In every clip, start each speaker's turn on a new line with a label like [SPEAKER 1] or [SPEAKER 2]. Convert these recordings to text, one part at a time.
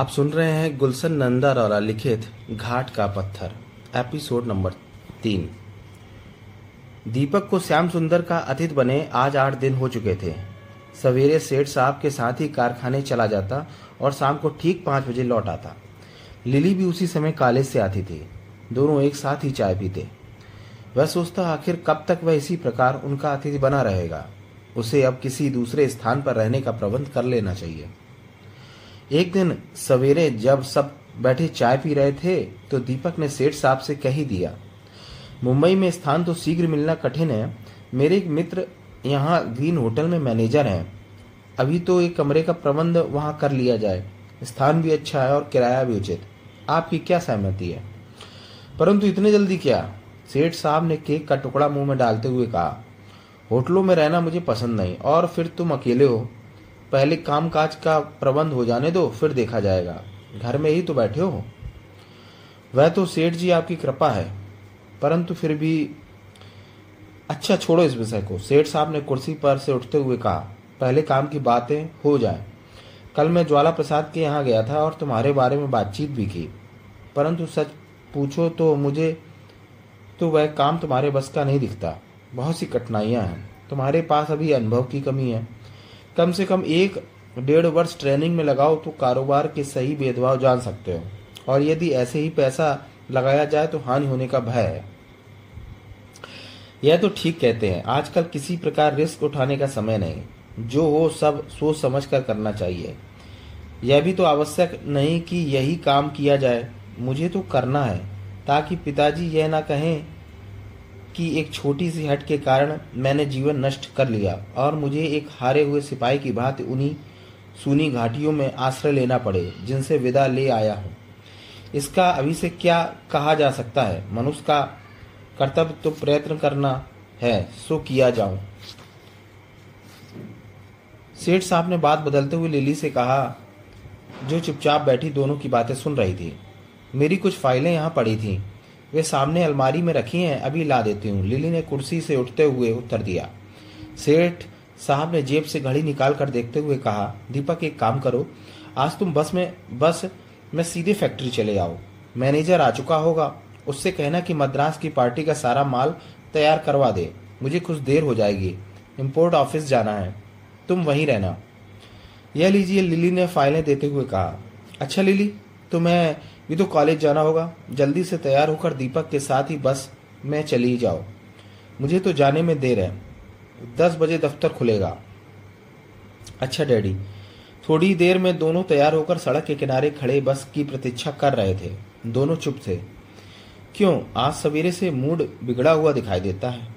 [SPEAKER 1] आप सुन रहे हैं गुलशन नंदा द्वारा लिखित घाट का पत्थर, एपिसोड नंबर तीन। दीपक को श्याम सुंदर का अतिथि बने आज आठ दिन हो चुके थे। सवेरे सेठ साहब के साथ ही कारखाने चला जाता और शाम को ठीक पाँच बजे लौट आता। लिली भी उसी समय कॉलेज से आती थी। दोनों एक साथ ही चाय पीते। वह सोचता, आखिर कब तक वह इसी प्रकार उनका अतिथि बना रहेगा? उसे अब किसी दूसरे स्थान पर रहने का प्रबंध कर लेना चाहिए। एक दिन सवेरे जब सब बैठे चाय पी रहे थे तो दीपक ने सेठ साहब से कह ही दिया, मुंबई में स्थान तो शीघ्र मिलना कठिन है। मेरे एक मित्र यहाँ ग्रीन होटल में मैनेजर हैं। अभी तो एक कमरे का प्रबंध वहाँ कर लिया जाए। स्थान भी अच्छा है और किराया भी उचित। आपकी क्या सहमति है? परंतु इतने जल्दी क्या? सेठ साहब ने केक का टुकड़ा मुँह में डालते हुए कहा, होटलों में रहना मुझे पसंद नहीं, और फिर तुम अकेले हो। पहले काम काज का प्रबंध हो जाने दो, फिर देखा जाएगा। घर में ही तो बैठे हो। वह तो सेठ जी आपकी कृपा है, परंतु फिर भी अच्छा छोड़ो इस विषय को। सेठ साहब ने कुर्सी पर से उठते हुए कहा, पहले काम की बातें हो जाए। कल मैं ज्वाला प्रसाद के यहाँ गया था और तुम्हारे बारे में बातचीत भी की। परंतु सच पूछो तो मुझे तो वह काम तुम्हारे बस का नहीं दिखता। बहुत सी कठिनाइयाँ हैं। तुम्हारे पास अभी अनुभव की कमी है। कम से कम एक डेढ़ वर्ष ट्रेनिंग में लगाओ तो कारोबार के सही भेदभाव जान सकते हो। और यदि ऐसे ही पैसा लगाया जाए तो हानि होने का भय है। यह तो ठीक कहते हैं, आजकल किसी प्रकार रिस्क उठाने का समय नहीं। जो हो सब सोच समझ कर करना चाहिए। यह भी तो आवश्यक नहीं कि यही काम किया जाए। मुझे तो करना है, ताकि पिताजी यह ना कहें कि एक छोटी सी हट के कारण मैंने जीवन नष्ट कर लिया और मुझे एक हारे हुए सिपाही की भांति उन्हीं सुनी घाटियों में आश्रय लेना पड़े, जिनसे विदा ले आया हूँ। इसका अभी से क्या कहा जा सकता है? मनुष्य का कर्तव्य तो प्रयत्न करना है, सो किया जाऊँ। सेठ साहब ने बात बदलते हुए लिली से कहा, जो चुपचाप बैठी दोनों की बातें सुन रही थी। मेरी कुछ फाइलें यहाँ पड़ी थी। वे सामने अलमारी में रखी हैं, अभी ला देती हूँ। लिली ने कुर्सी से उठते हुए उत्तर दिया। सेठ साहब ने जेब से घड़ी निकाल कर देखते हुए कहा, दीपक एक काम करो, आज तुम बस में बस में सीधे फैक्ट्री चले आओ। मैनेजर आ चुका होगा। उससे कहना कि मद्रास की पार्टी का सारा माल तैयार करवा दे। मुझे कुछ देर हो जाएगी। इम्पोर्ट ऑफ़िस जाना है। तुम वहीं रहना। यह लीजिए, लिली ने फाइलें देते हुए कहा। अच्छा लिली तो मैं भी तो कॉलेज जाना होगा। जल्दी से तैयार होकर दीपक के साथ ही बस में चली जाओ। मुझे तो जाने में देर है। दस बजे दफ्तर खुलेगा। अच्छा डैडी। थोड़ी देर में दोनों तैयार होकर सड़क के किनारे खड़े बस की प्रतीक्षा कर रहे थे। दोनों चुप थे। क्यों? आज सवेरे से मूड बिगड़ा हुआ दिखाई देता है।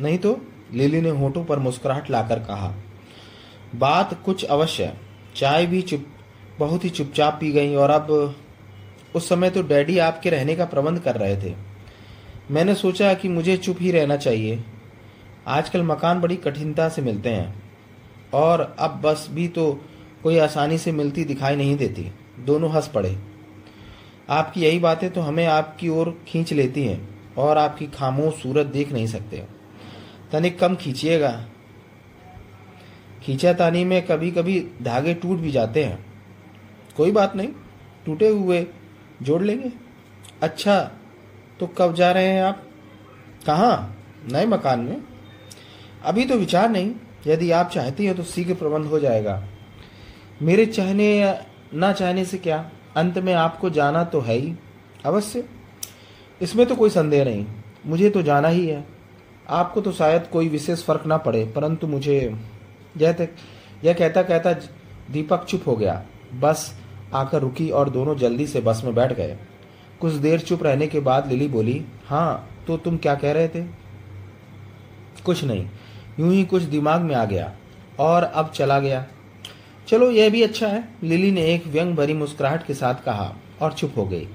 [SPEAKER 1] नहीं तो? लिली ने होठों पर मुस्कुराहट लाकर कहा, बात कुछ अवश्य चाय भी चुप, बहुत ही चुपचाप पी गई और अब उस समय तो डैडी आपके रहने का प्रबंध कर रहे थे। मैंने सोचा कि मुझे चुप ही रहना चाहिए। आजकल मकान बड़ी कठिनता से मिलते हैं। और अब बस भी तो कोई आसानी से मिलती दिखाई नहीं देती। दोनों हंस पड़े। आपकी यही बातें तो हमें आपकी ओर खींच लेती हैं और आपकी खामोश सूरत देख नहीं सकते। तनिक कम खींचिएगा। खींचातानी में कभी कभी धागे टूट भी जाते हैं। कोई बात नहीं, टूटे हुए जोड़ लेंगे? अच्छा तो कब जा रहे हैं आप? कहाँ? नए मकान में। अभी तो विचार नहीं, यदि आप चाहती हैं तो शीघ्र प्रबंध हो जाएगा। मेरे चाहने या ना चाहने से क्या? अंत में आपको जाना तो है ही, अवश्य। इसमें तो कोई संदेह नहीं, मुझे तो जाना ही है। आपको तो शायद कोई विशेष फ़र्क ना पड़े, परंतु मुझे तक, यह कहता कहता दीपक चुप हो गया। बस आकर रुकी और दोनों जल्दी से बस में बैठ गए। कुछ देर चुप रहने के बाद लिली बोली हाँ तो तुम क्या कह रहे थे? कुछ नहीं यूँ ही कुछ दिमाग में आ गया और अब चला गया। चलो यह भी अच्छा है। लिली ने एक व्यंग भरी मुस्कुराहट के साथ कहा और चुप हो गई।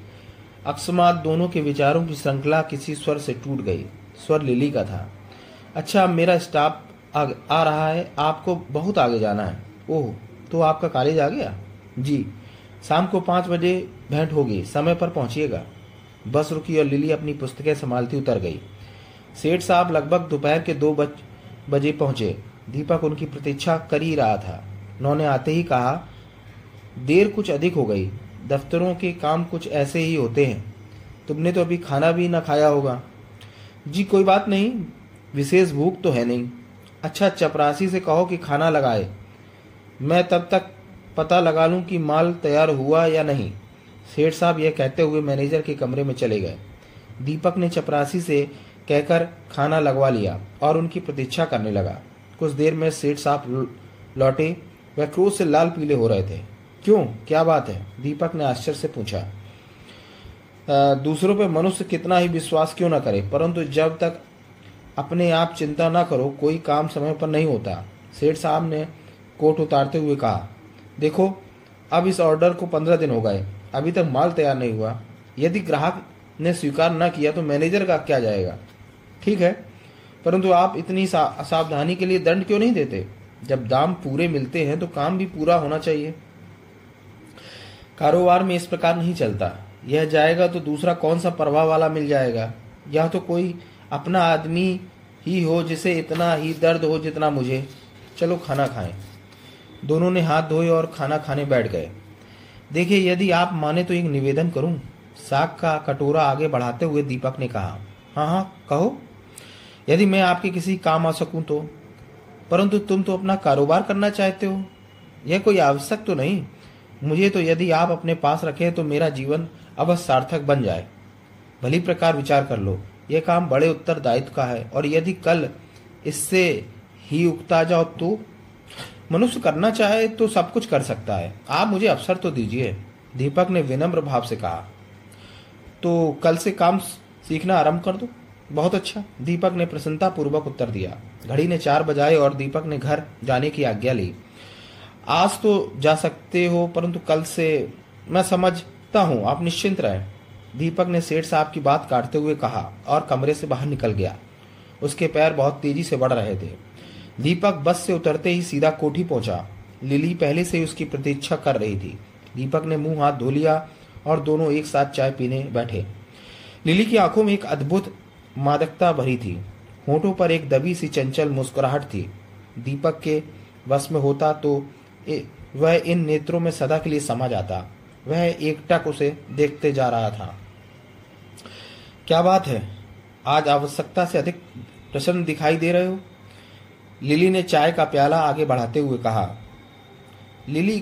[SPEAKER 1] अकस्मात दोनों के विचारों की श्रृंखला किसी स्वर से टूट गई। स्वर लिली का था। अच्छा मेरा स्टाफ आ, रहा है आपको बहुत आगे जाना है। ओह तो आपका कॉलेज आ गया? जी शाम को पाँच बजे भेंट होगी, समय पर पहुंचिएगा। बस रुकी और लिली अपनी पुस्तकें संभालती उतर गई। सेठ साहब लगभग दोपहर के दो बज, बजे पहुँचे। दीपक उनकी प्रतीक्षा कर ही रहा था। उन्होंने आते ही कहा, देर कुछ अधिक हो गई। दफ्तरों के काम कुछ ऐसे ही होते हैं। तुमने तो अभी खाना भी ना खाया होगा। जी, कोई बात नहीं। विशेष भूख तो है नहीं। अच्छा चपरासी से कहो कि खाना लगाए। मैं तब तक पता लगा लूँ कि माल तैयार हुआ या नहीं। सेठ साहब यह कहते हुए मैनेजर के कमरे में चले गए। दीपक ने चपरासी से कहकर खाना लगवा लिया और उनकी प्रतीक्षा करने लगा। कुछ देर में सेठ साहब लौटे। वह क्रोध से लाल पीले हो रहे थे। क्यों? क्या बात है? दीपक ने आश्चर्य से पूछा। दूसरों पर मनुष्य कितना ही विश्वास क्यों ना करे, परंतु जब तक अपने आप चिंता ना करो, कोई काम समय पर नहीं होता, सेठ साहब ने कोट उतारते हुए कहा। देखो, अब इस ऑर्डर को पंद्रह दिन हो गए। अभी तक माल तैयार नहीं हुआ। यदि ग्राहक ने स्वीकार न किया तो मैनेजर का क्या जाएगा? ठीक है? परंतु आप इतनी सावधानी के लिए दंड क्यों नहीं देते? जब दाम पूरे मिलते हैं तो काम भी पूरा होना चाहिए। कारोबार में इस प्रकार नहीं चलता। यह जाएगा तो दूसरा कौन सा प्रभाव वाला मिल जाएगा? यह तो कोई अपना आदमी ही हो जिसे इतना ही दर्द हो जितना मुझे। चलो, खाना खाएँ। दोनों ने हाथ धोए और खाना खाने बैठ गए। देखिए, यदि आप माने तो एक निवेदन करूँ। साग का कटोरा आगे बढ़ाते हुए दीपक ने कहा हाँ हाँ कहो। यदि मैं आपके किसी काम आ सकूँ तो। परंतु तुम तो अपना कारोबार करना चाहते हो। यह कोई आवश्यक तो नहीं। मुझे तो यदि आप अपने पास रखें तो मेरा जीवन अवश्य सार्थक बन जाए। भली प्रकार विचार कर लो। यह काम बड़े उत्तरदायित्व का है। और यदि कल इससे ही उगता जाओ तो मनुष्य करना चाहे तो सब कुछ कर सकता है। आप मुझे अवसर तो दीजिए। दीपक ने विनम्र भाव से कहा। तो कल से काम सीखना आरंभ कर दो। बहुत अच्छा। दीपक ने प्रसन्नता पूर्वक उत्तर दिया। घड़ी ने चार बजाए और दीपक ने घर जाने की आज्ञा ली। आज तो जा सकते हो, परंतु कल से मैं समझता हूँ। आप निश्चिंत रहे। दीपक ने सेठ साहब की बात काटते हुए कहा और कमरे से बाहर निकल गया। उसके पैर बहुत तेज़ी से बढ़ रहे थे। दीपक बस से उतरते ही सीधा कोठी पहुँचा। लिली पहले से उसकी प्रतीक्षा कर रही थी। दीपक ने मुँह हाथ धो लिया और दोनों एक साथ चाय पीने बैठे। लिली की आँखों में एक अद्भुत मादकता भरी थी। होठों पर एक दबी सी चंचल मुस्कुराहट थी। दीपक के बस में होता तो वह इन नेत्रों में सदा के लिए समा जाता। वह एकटक उसे देखते जा रहा था। क्या बात है? आज आवश्यकता से अधिक प्रसन्न दिखाई दे रहे हो? लिली ने चाय का प्याला आगे बढ़ाते हुए कहा, लिली,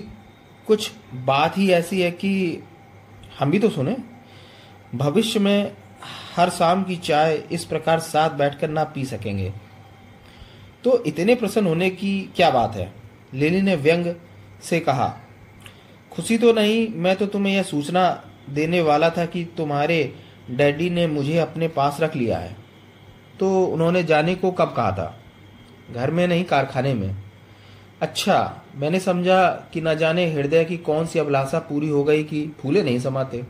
[SPEAKER 1] कुछ बात ही ऐसी है कि हम भी तो सुने। भविष्य में हर शाम की चाय इस प्रकार साथ बैठकर ना पी सकेंगे। तो इतने प्रसन्न होने की क्या बात है? लिली ने व्यंग से कहा, खुशी तो नहीं, मैं तो तुम्हें यह सूचना देने वाला था कि तुम्हारे डैडी ने मुझे अपने पास रख लिया है। तो उन्होंने जाने को कब कहा था? घर में नहीं, कारखाने में। अच्छा मैंने समझा कि न जाने हृदय की कौन सी अभिलाषा पूरी हो गई कि फूले नहीं समाते।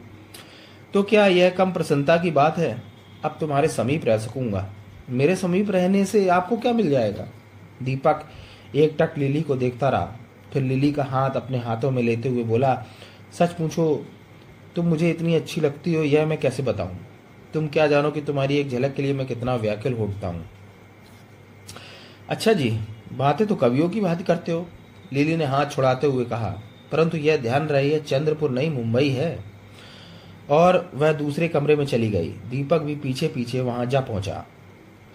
[SPEAKER 1] तो क्या यह कम प्रसन्नता की बात है? अब तुम्हारे समीप रह सकूँगा। मेरे समीप रहने से आपको क्या मिल जाएगा? दीपक एक टक लिली को देखता रहा। फिर लिली का हाथ अपने हाथों में लेते हुए बोला, सच पूछो, तुम मुझे इतनी अच्छी लगती हो, यह मैं कैसे बताऊँ? तुम क्या जानो कि तुम्हारी एक झलक के लिए मैं कितना व्याकुल होता हूँ। अच्छा जी, बातें तो कवियों की बात करते हो, लिली ने हाथ छुड़ाते हुए कहा, परंतु यह ध्यान रही है चंद्रपुर नहीं, मुंबई है। और वह दूसरे कमरे में चली गई, दीपक भी पीछे पीछे वहाँ जा पहुँचा।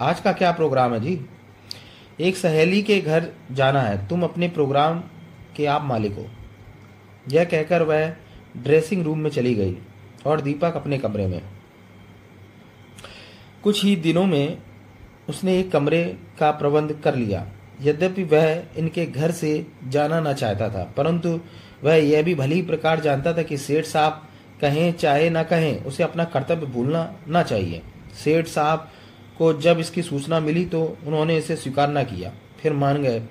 [SPEAKER 1] आज का क्या प्रोग्राम है जी? एक सहेली के घर जाना है, तुम अपने प्रोग्राम के आप मालिक हो। यह कहकर वह ड्रेसिंग रूम में चली गई और दीपक अपने कमरे में। कुछ ही दिनों में उसने एक कमरे का प्रबंध कर लिया। यद्यपि वह इनके घर से जाना न चाहता था, परंतु वह यह भी भली प्रकार जानता था कि सेठ साहब कहें चाहे न कहें, उसे अपना कर्तव्य भूलना न चाहिए। सेठ साहब को जब इसकी सूचना मिली तो उन्होंने इसे स्वीकार न किया। फिर मान गए,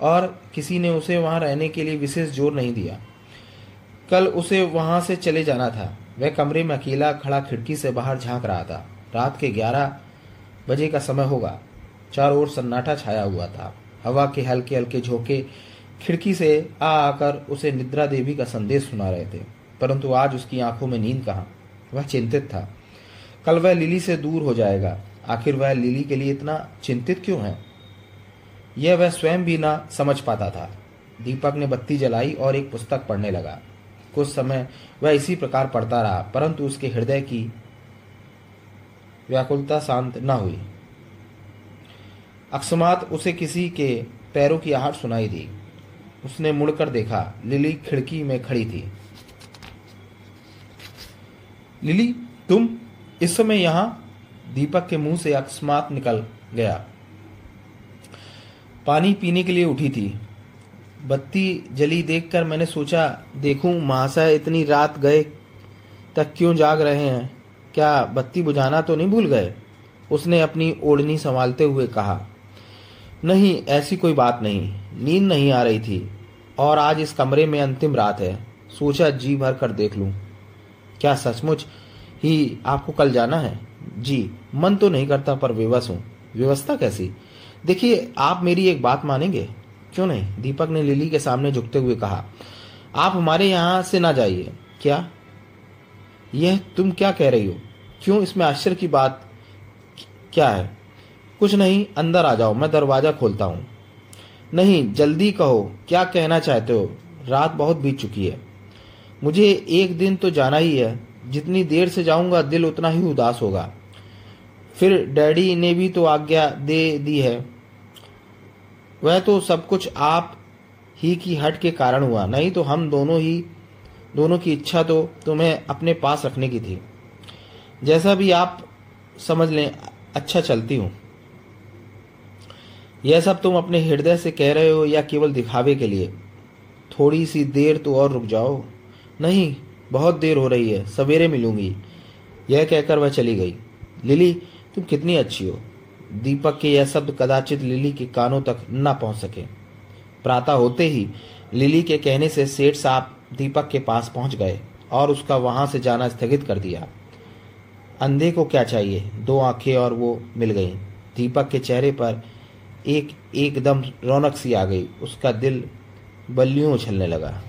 [SPEAKER 1] और किसी ने उसे वहाँ रहने के लिए विशेष ज़ोर नहीं दिया। कल उसे वहाँ से चले जाना था। वह कमरे में अकेला खड़ा खिड़की से बाहर झाँक रहा था। रात के ग्यारह बजे का समय होगा। चारों ओर सन्नाटा छाया हुआ था। हवा के हल्के हल्के झोंके खिड़की से आ आकर उसे निद्रा देवी का संदेश सुना रहे थे। परंतु आज उसकी आँखों में नींद कहा? वह चिंतित था। कल वह लिली से दूर हो जाएगा। आखिर वह लिली के लिए इतना चिंतित क्यों है? यह वह स्वयं भी ना समझ पाता था। दीपक ने बत्ती जलाई और एक पुस्तक पढ़ने लगा। कुछ समय वह इसी प्रकार पढ़ता रहा, परंतु उसके हृदय की व्याकुलता शांत न हुई। अकस्मात उसे किसी के पैरों की आहट सुनाई दी। उसने मुड़कर देखा, लिली खिड़की में खड़ी थी। लिली, तुम इस समय यहाँ? दीपक के मुँह से अकस्मात निकल गया। पानी पीने के लिए उठी थी। बत्ती जली देखकर मैंने सोचा, देखूँ, महाशय, इतनी रात गए तक क्यों जाग रहे हैं? क्या बत्ती बुझाना तो नहीं भूल गए? उसने अपनी ओढ़नी संभालते हुए कहा, नहीं, ऐसी कोई बात नहीं। नींद नहीं आ रही थी और आज इस कमरे में अंतिम रात है। सोचा जी भर कर देख लूँ। क्या सचमुच ही आपको कल जाना है? जी, मन तो नहीं करता पर विवश हूँ। व्यवस्था कैसी? देखिए, आप मेरी एक बात मानेंगे। क्यों नहीं? दीपक ने लिली के सामने झुकते हुए कहा, आप हमारे यहाँ से ना जाइए। क्या? यह तुम क्या कह रही हो? क्यों इसमें आश्चर्य की बात क्या है? कुछ नहीं, अंदर आ जाओ, मैं दरवाज़ा खोलता हूँ। नहीं, जल्दी कहो, क्या कहना चाहते हो? रात बहुत बीत चुकी है। मुझे एक दिन तो जाना ही है, जितनी देर से जाऊँगा, दिल उतना ही उदास होगा। फिर डैडी ने भी तो आज्ञा दे दी है। वह तो सब कुछ आप ही की हट के कारण हुआ, नहीं तो हम दोनों ही, दोनों की इच्छा तो तुम्हें अपने पास रखने की थी। जैसा भी आप समझ लें अच्छा चलती हूँ। यह सब तुम अपने हृदय से कह रहे हो या केवल दिखावे के लिए? थोड़ी सी देर तो और रुक जाओ। नहीं, बहुत देर हो रही है, सवेरे मिलूँगी। यह कहकर वह चली गई। लिली, तुम कितनी अच्छी हो। दीपक के यह शब्द कदाचित लिली के कानों तक न पहुँच सके। प्रातः होते ही लिली के कहने से सेठ साहब दीपक के पास पहुँच गए और उसका वहाँ से जाना स्थगित कर दिया। अंधे को क्या चाहिए? दो आँखें और वो मिल गई। दीपक के चेहरे पर एक एकदम रौनक सी आ गई। उसका दिल बल्लियों उछलने लगा।